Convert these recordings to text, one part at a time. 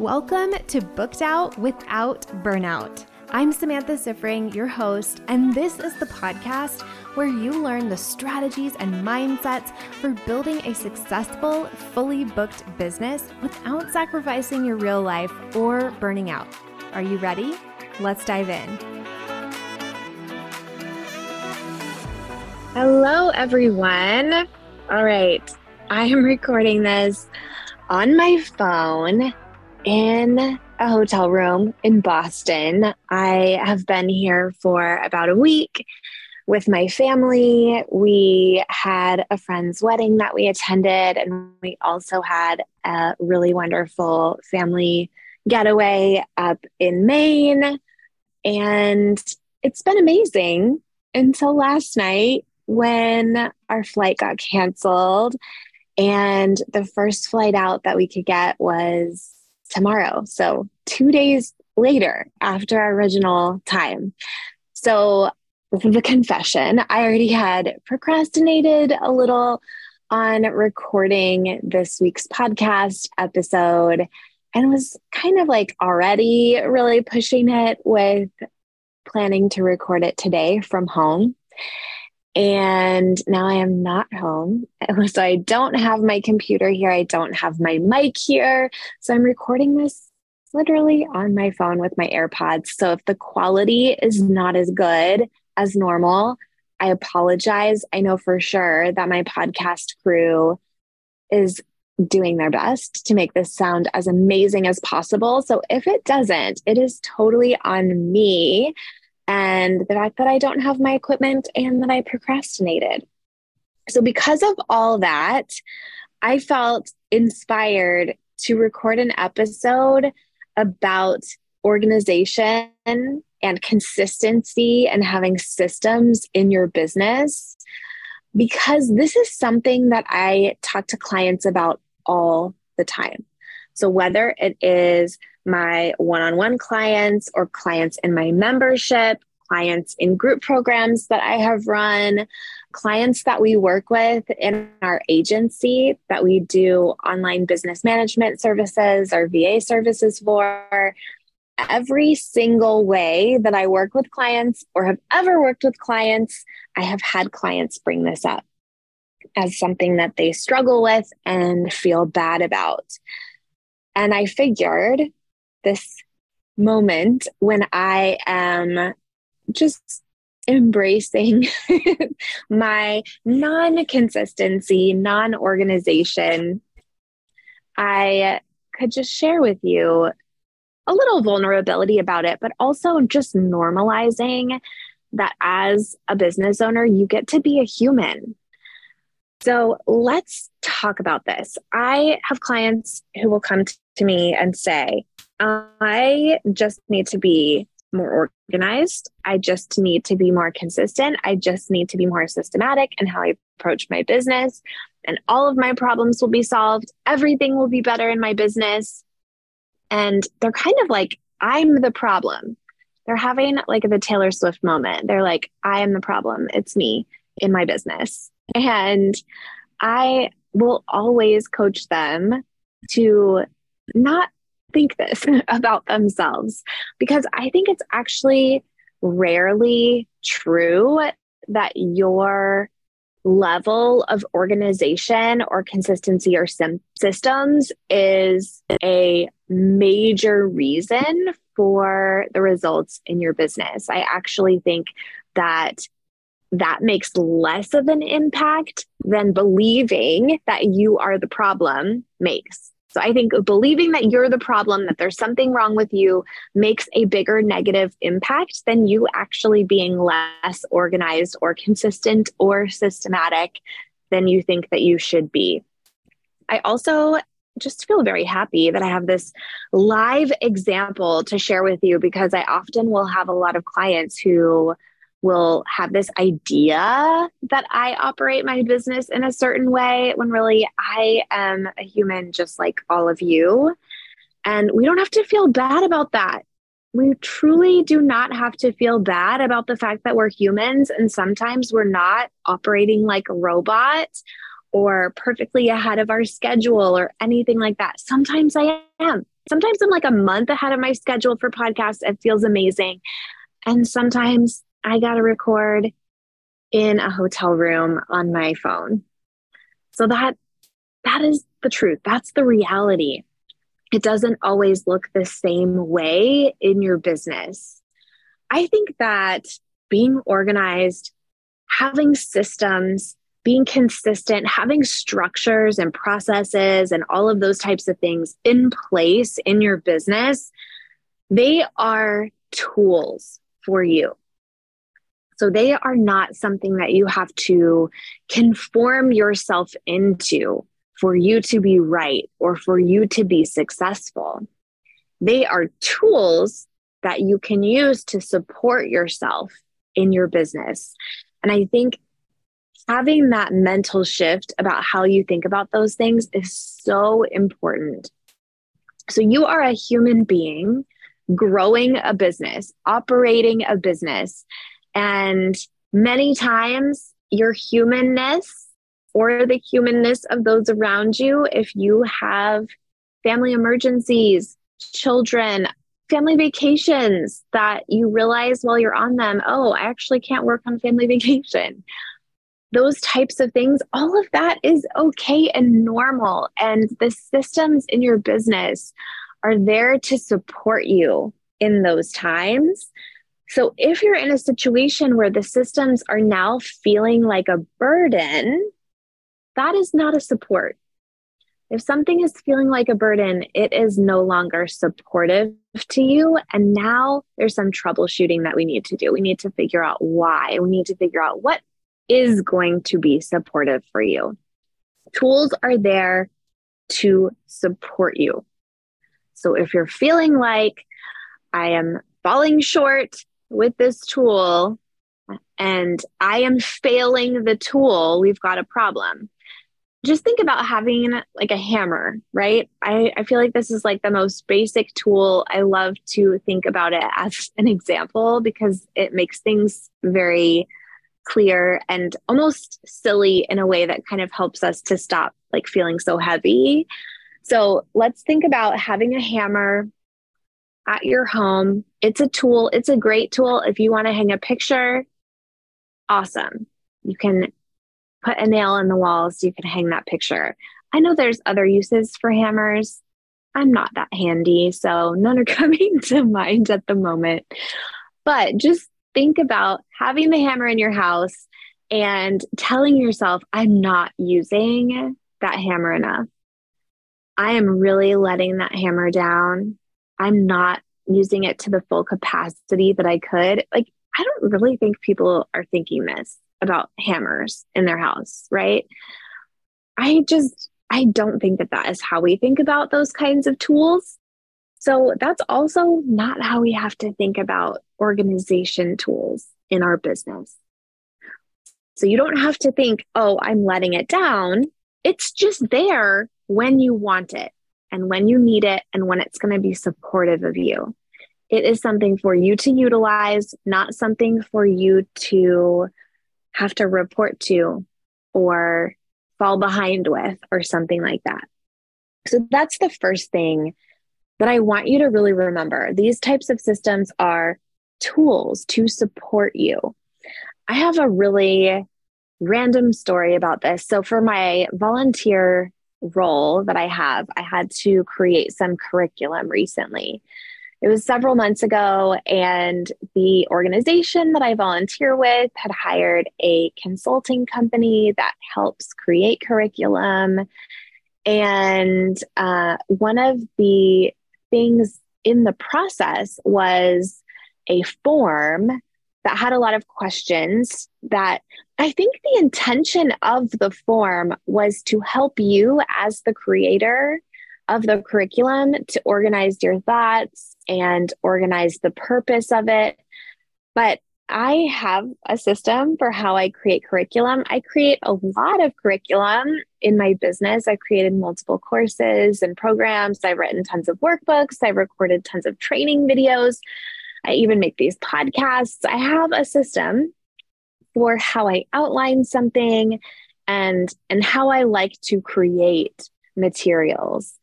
Welcome to Booked Out Without Burnout. I'm Samantha Siffring, your host, and this is the podcast where you learn the strategies and mindsets for building a successful, fully booked business without sacrificing your real life or burning out. Are you ready? Let's dive in. Hello, everyone. All right, I am recording this on my phone in a hotel room in Boston. I have been here for about a week with my family. We had a friend's wedding that we attended, and we also had a really wonderful family getaway up in Maine. And it's been amazing until last night when our flight got canceled. And the first flight out that we could get was tomorrow. So, two days later after our original time. So, the confession, I already had procrastinated a little on recording this week's podcast episode and was kind of like already really pushing it with planning to record it today from home. And now I am not home. So I don't have my computer here. I don't have my mic here. So I'm recording this literally on my phone with my AirPods. So if the quality is not as good as normal, I apologize. I know for sure that my podcast crew is doing their best to make this sound as amazing as possible. So if it doesn't, it is totally on me and the fact that I don't have my equipment and that I procrastinated. So, because of all that, I felt inspired to record an episode about organization and consistency and having systems in your business because this is something that I talk to clients about all the time. So, whether it is my one on one clients or clients in my membership, clients in group programs that I have run, clients that we work with in our agency that we do online business management services or VA services for. Every single way that I work with clients or have ever worked with clients, I have had clients bring this up as something that they struggle with and feel bad about. And I figured this moment when I am just embracing my non consistency, non organization, I could just share with you a little vulnerability about it, but also just normalizing that as a business owner, you get to be a human. So let's talk about this. I have clients who will come to me and say, I just need to be more organized. I just need to be more consistent. I just need to be more systematic in how I approach my business. And all of my problems will be solved. Everything will be better in my business. And they're kind of like, I'm the problem. They're having like the Taylor Swift moment. They're like, I am the problem. It's me in my business. And I will always coach them to not think this about themselves because I think it's actually rarely true that your level of organization or consistency or sim- systems is a major reason for the results in your business. I actually think that that makes less of an impact than believing that you are the problem makes. So I think believing that you're the problem, that there's something wrong with you, makes a bigger negative impact than you actually being less organized or consistent or systematic than you think that you should be. I also just feel very happy that I have this live example to share with you because I often will have a lot of clients who will have this idea that I operate my business in a certain way when really I am a human just like all of you. And we don't have to feel bad about that. We truly do not have to feel bad about the fact that we're humans and sometimes we're not operating like a robot or perfectly ahead of our schedule or anything like that. Sometimes I am. Sometimes I'm like a month ahead of my schedule for podcasts. It feels amazing. And sometimes I got to record in a hotel room on my phone. So that that is the truth. That's the reality. It doesn't always look the same way in your business. I think that being organized, having systems, being consistent, having structures and processes and all of those types of things in place in your business, they are tools for you. So they are not something that you have to conform yourself into for you to be right or for you to be successful. They are tools that you can use to support yourself in your business. And I think having that mental shift about how you think about those things is so important. So, you are a human being growing a business, operating a business. And many times, your humanness or the humanness of those around you, if you have family emergencies, children, family vacations that you realize while you're on them, oh, I actually can't work on family vacation. Those types of things, all of that is okay and normal. And the systems in your business are there to support you in those times. So if you're in a situation where the systems are now feeling like a burden, that is not a support. If something is feeling like a burden, it is no longer supportive to you. And now there's some troubleshooting that we need to do. We need to figure out why. We need to figure out what is going to be supportive for you. Tools are there to support you. So if you're feeling like I am falling short with this tool and I am failing the tool, we've got a problem just think about having like a hammer, right? I, I feel like this is like the most basic tool. I love to think about it as an example because it makes things very clear and almost silly in a way that kind of helps us to stop like feeling so heavy. So let's think about having a hammer at your home. It's a tool, it's a great tool. If you want to hang a picture, awesome. You can put a nail in the wall so you can hang that picture. I know there's other uses for hammers. I'm not that handy, so none are coming to mind at the moment. But just think about having the hammer in your house and telling yourself, I'm not using that hammer enough. I am really letting that hammer down. I'm not using it to the full capacity that I could. Like, I don't really think people are thinking this about hammers in their house, right? I just, I don't think that that is how we think about those kinds of tools. So that's also not how we have to think about organization tools in our business. So you don't have to think, oh, I'm letting it down. It's just there when you want it and when you need it and when it's going to be supportive of you. It is something for you to utilize, not something for you to have to report to or fall behind with or something like that. So that's the first thing that I want you to really remember. These types of systems are tools to support you. I have a really random story about this. So, for my volunteer role that I have, I had to create some curriculum recently it was several months ago, and the organization that I volunteer with had hired a consulting company that helps create curriculum. And uh, one of the things in the process was a form that had a lot of questions that I think the intention of the form was to help you as the creator of the curriculum to organize your thoughts and organize the purpose of it. But I have a system for how I create curriculum. I create a lot of curriculum in my business. I've created multiple courses and programs. I've written tons of workbooks. I've recorded tons of training videos. I even make these podcasts. I have a system for how I outline something and and how I like to create materials.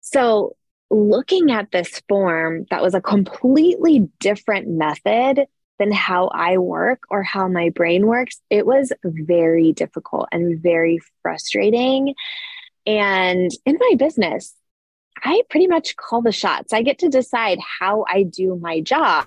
So looking at this form that was a completely different method than how I work or how my brain works, it was very difficult and very frustrating. And in my business, I pretty much call the shots. I get to decide how I do my job.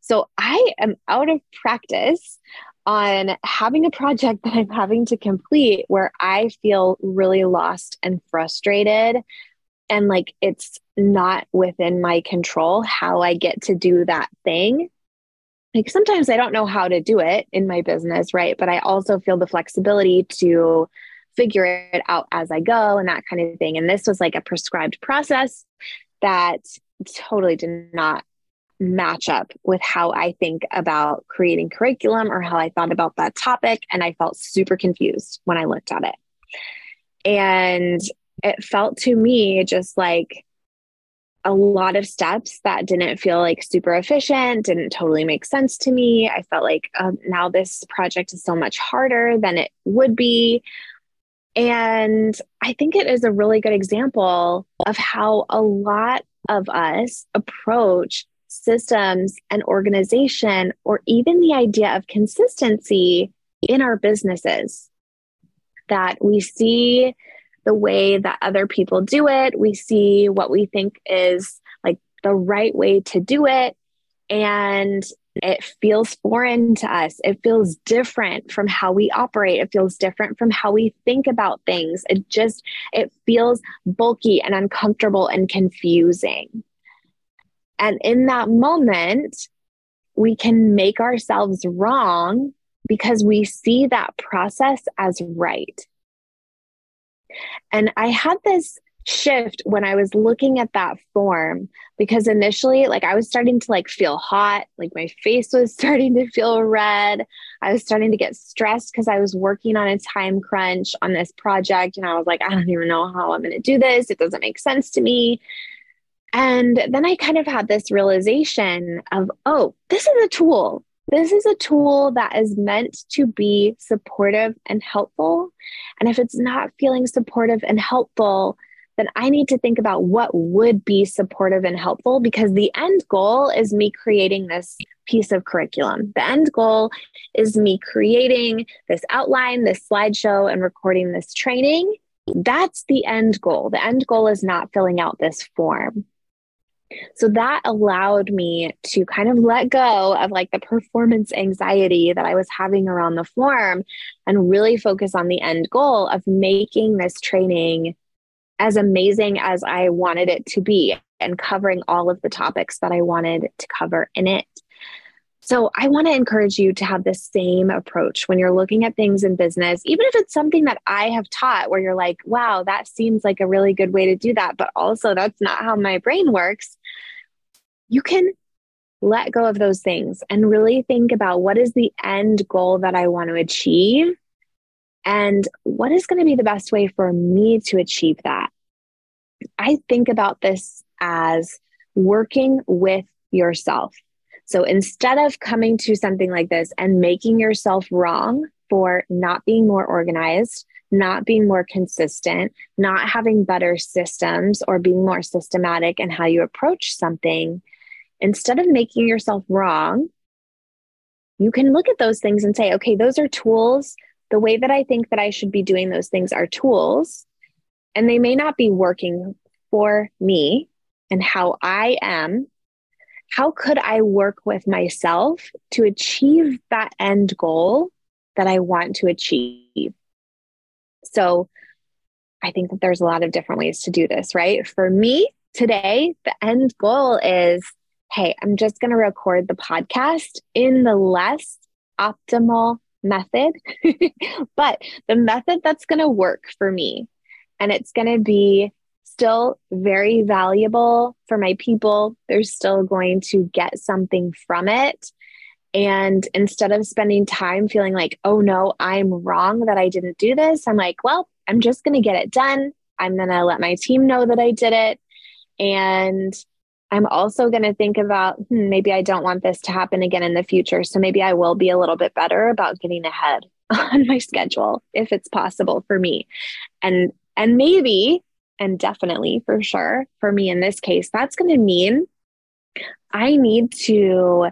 So I am out of practice on having a project that I'm having to complete where I feel really lost and frustrated. And like it's not within my control how I get to do that thing. Like sometimes I don't know how to do it in my business, right? But I also feel the flexibility to figure it out as I go and that kind of thing. And this was like a prescribed process that totally did not match up with how I think about creating curriculum or how I thought about that topic. And I felt super confused when I looked at it. And it felt to me just like a lot of steps that didn't feel like super efficient, didn't totally make sense to me. I felt like um, now this project is so much harder than it would be. And I think it is a really good example of how a lot of us approach systems and organization, or even the idea of consistency in our businesses. That we see the way that other people do it, we see what we think is like the right way to do it. And it feels foreign to us. It feels different from how we operate. It feels different from how we think about things. It just, it feels bulky and uncomfortable and confusing. And in that moment, we can make ourselves wrong because we see that process as right. And I had this shift when I was looking at that form because initially like I was starting to like feel hot, like my face was starting to feel red. I was starting to get stressed because I was working on a time crunch on this project and I was like I don't even know how I'm going to do this. It doesn't make sense to me. And then I kind of had this realization of, oh, this is a tool. This is a tool that is meant to be supportive and helpful. And if it's not feeling supportive and helpful, then I need to think about what would be supportive and helpful because the end goal is me creating this piece of curriculum. The end goal is me creating this outline, this slideshow, and recording this training. That's the end goal. The end goal is not filling out this form. So that allowed me to kind of let go of like the performance anxiety that I was having around the form and really focus on the end goal of making this training as amazing as I wanted it to be and covering all of the topics that I wanted to cover in it. So I want to encourage you to have the same approach when you're looking at things in business, even if it's something that I have taught where you're like, wow, that seems like a really good way to do that. But also, that's not how my brain works. You can let go of those things and really think about what is the end goal that I want to achieve and what is going to be the best way for me to achieve that. I think about this as working with yourself. So instead of coming to something like this and making yourself wrong for not being more organized, not being more consistent, not having better systems, or being more systematic in how you approach something, instead of making yourself wrong, you can look at those things and say, okay, those are tools. The way that I think that I should be doing those things are tools, and they may not be working for me and how I am how could I work with myself to achieve that end goal that I want to achieve? So I think that there's a lot of different ways to do this, right? For me today, the end goal is hey, I'm just going to record the podcast in the less optimal method, but the method that's going to work for me. And it's going to be still very valuable for my people. They're still going to get something from it. And instead of spending time feeling like, oh no, I'm wrong that I didn't do this, I'm like, well, I'm just going to get it done. I'm going to let my team know that I did it. And I'm also going to think about hmm, maybe I don't want this to happen again in the future. So maybe I will be a little bit better about getting ahead on my schedule if it's possible for me. And and maybe and definitely for sure for me in this case, that's going to mean I need to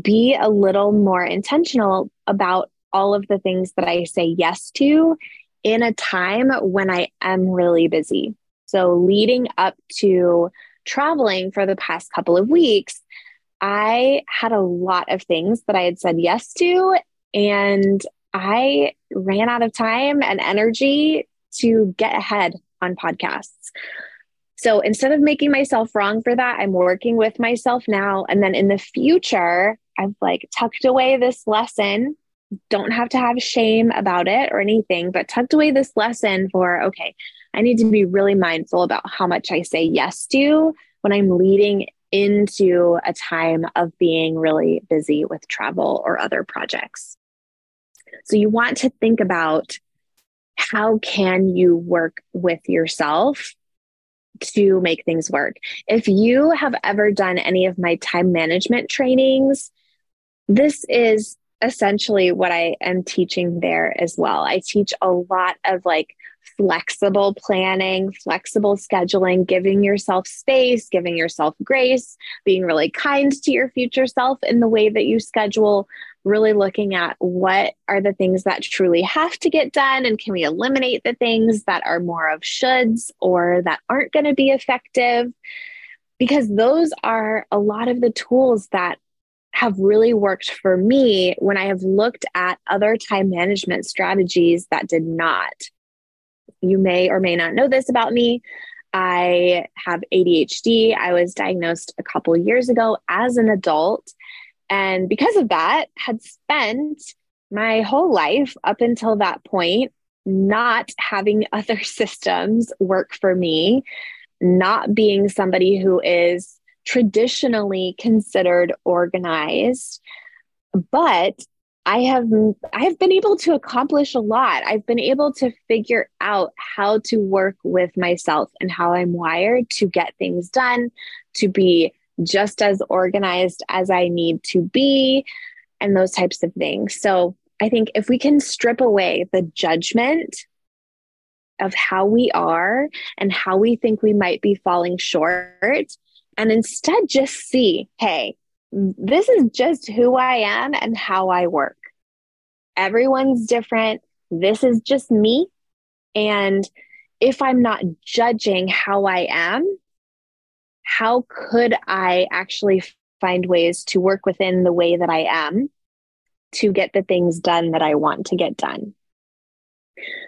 be a little more intentional about all of the things that I say yes to in a time when I am really busy. So, leading up to traveling for the past couple of weeks, I had a lot of things that I had said yes to, and I ran out of time and energy to get ahead on podcasts. So instead of making myself wrong for that, I'm working with myself now. And then in the future, I've like tucked away this lesson. Don't have to have shame about it or anything, but tucked away this lesson for okay, I need to be really mindful about how much I say yes to when I'm leading into a time of being really busy with travel or other projects. So you want to think about how can you work with yourself to make things work. If you have ever done any of my time management trainings, this is essentially what I am teaching there as well. I teach a lot of like flexible planning, flexible scheduling, giving yourself space, giving yourself grace, being really kind to your future self in the way that you schedule, really looking at what are the things that truly have to get done and can we eliminate the things that are more of shoulds or that aren't going to be effective because those are a lot of the tools that have really worked for me when I have looked at other time management strategies that did not. You may or may not know this about me. I have ADHD. I was diagnosed a couple years ago as an adult. And because of that, had spent my whole life up until that point not having other systems work for me, not being somebody who is traditionally considered organized. But I have I have been able to accomplish a lot. I've been able to figure out how to work with myself and how I'm wired to get things done, to be just as organized as I need to be, and those types of things. So I think if we can strip away the judgment of how we are and how we think we might be falling short, and instead just see, hey, this is just who I am and how I work. Everyone's different. This is just me. And if I'm not judging how I am, how could I actually find ways to work within the way that I am to get the things done that I want to get done?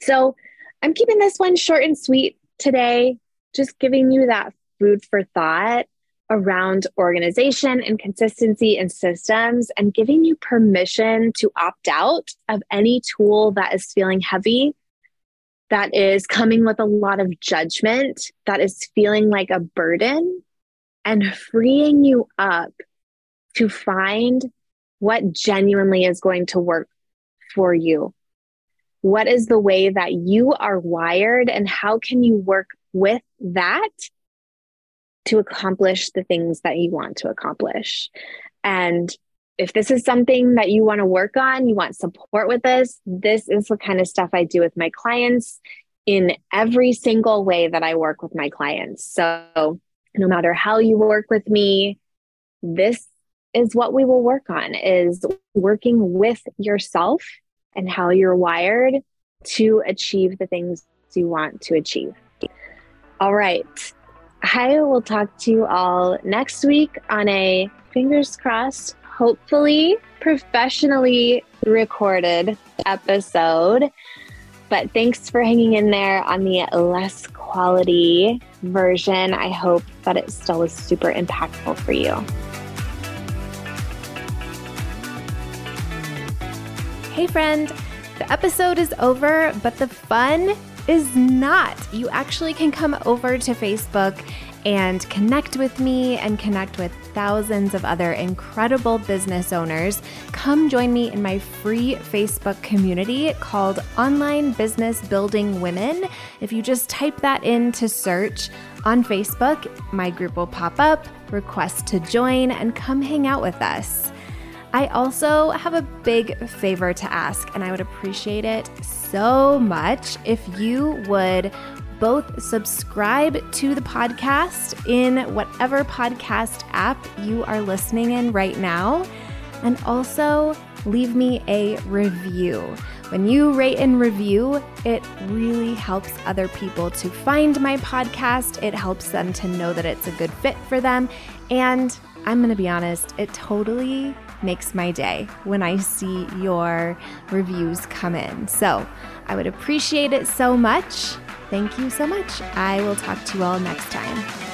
So I'm keeping this one short and sweet today, just giving you that food for thought around organization and consistency and systems and giving you permission to opt out of any tool that is feeling heavy that is coming with a lot of judgment, that is feeling like a burden, and freeing you up to find what genuinely is going to work for you. What is the way that you are wired, and how can you work with that to accomplish the things that you want to accomplish? And if this is something that you want to work on, you want support with this, this is the kind of stuff I do with my clients in every single way that I work with my clients. So, no matter how you work with me, this is what we will work on is working with yourself and how you're wired to achieve the things you want to achieve. All right. I will talk to you all next week on a fingers crossed hopefully professionally recorded episode. But thanks for hanging in there on the less quality version. I hope that it still was super impactful for you. Hey, friend, the episode is over, but the fun is not. You actually can come over to Facebook and connect with me and connect with thousands of other incredible business owners. Come join me in my free Facebook community called Online Business Building Women. If you just type that into search on Facebook, my group will pop up, request to join, and come hang out with us. I also have a big favor to ask, and I would appreciate it so much if you would both subscribe to the podcast in whatever podcast app you are listening in right now, and also leave me a review. When you rate and review, it really helps other people to find my podcast. It helps them to know that it's a good fit for them. And I'm going to be honest, it totally makes my day when I see your reviews come in. So I would appreciate it so much. Thank you so much. I will talk to you all next time.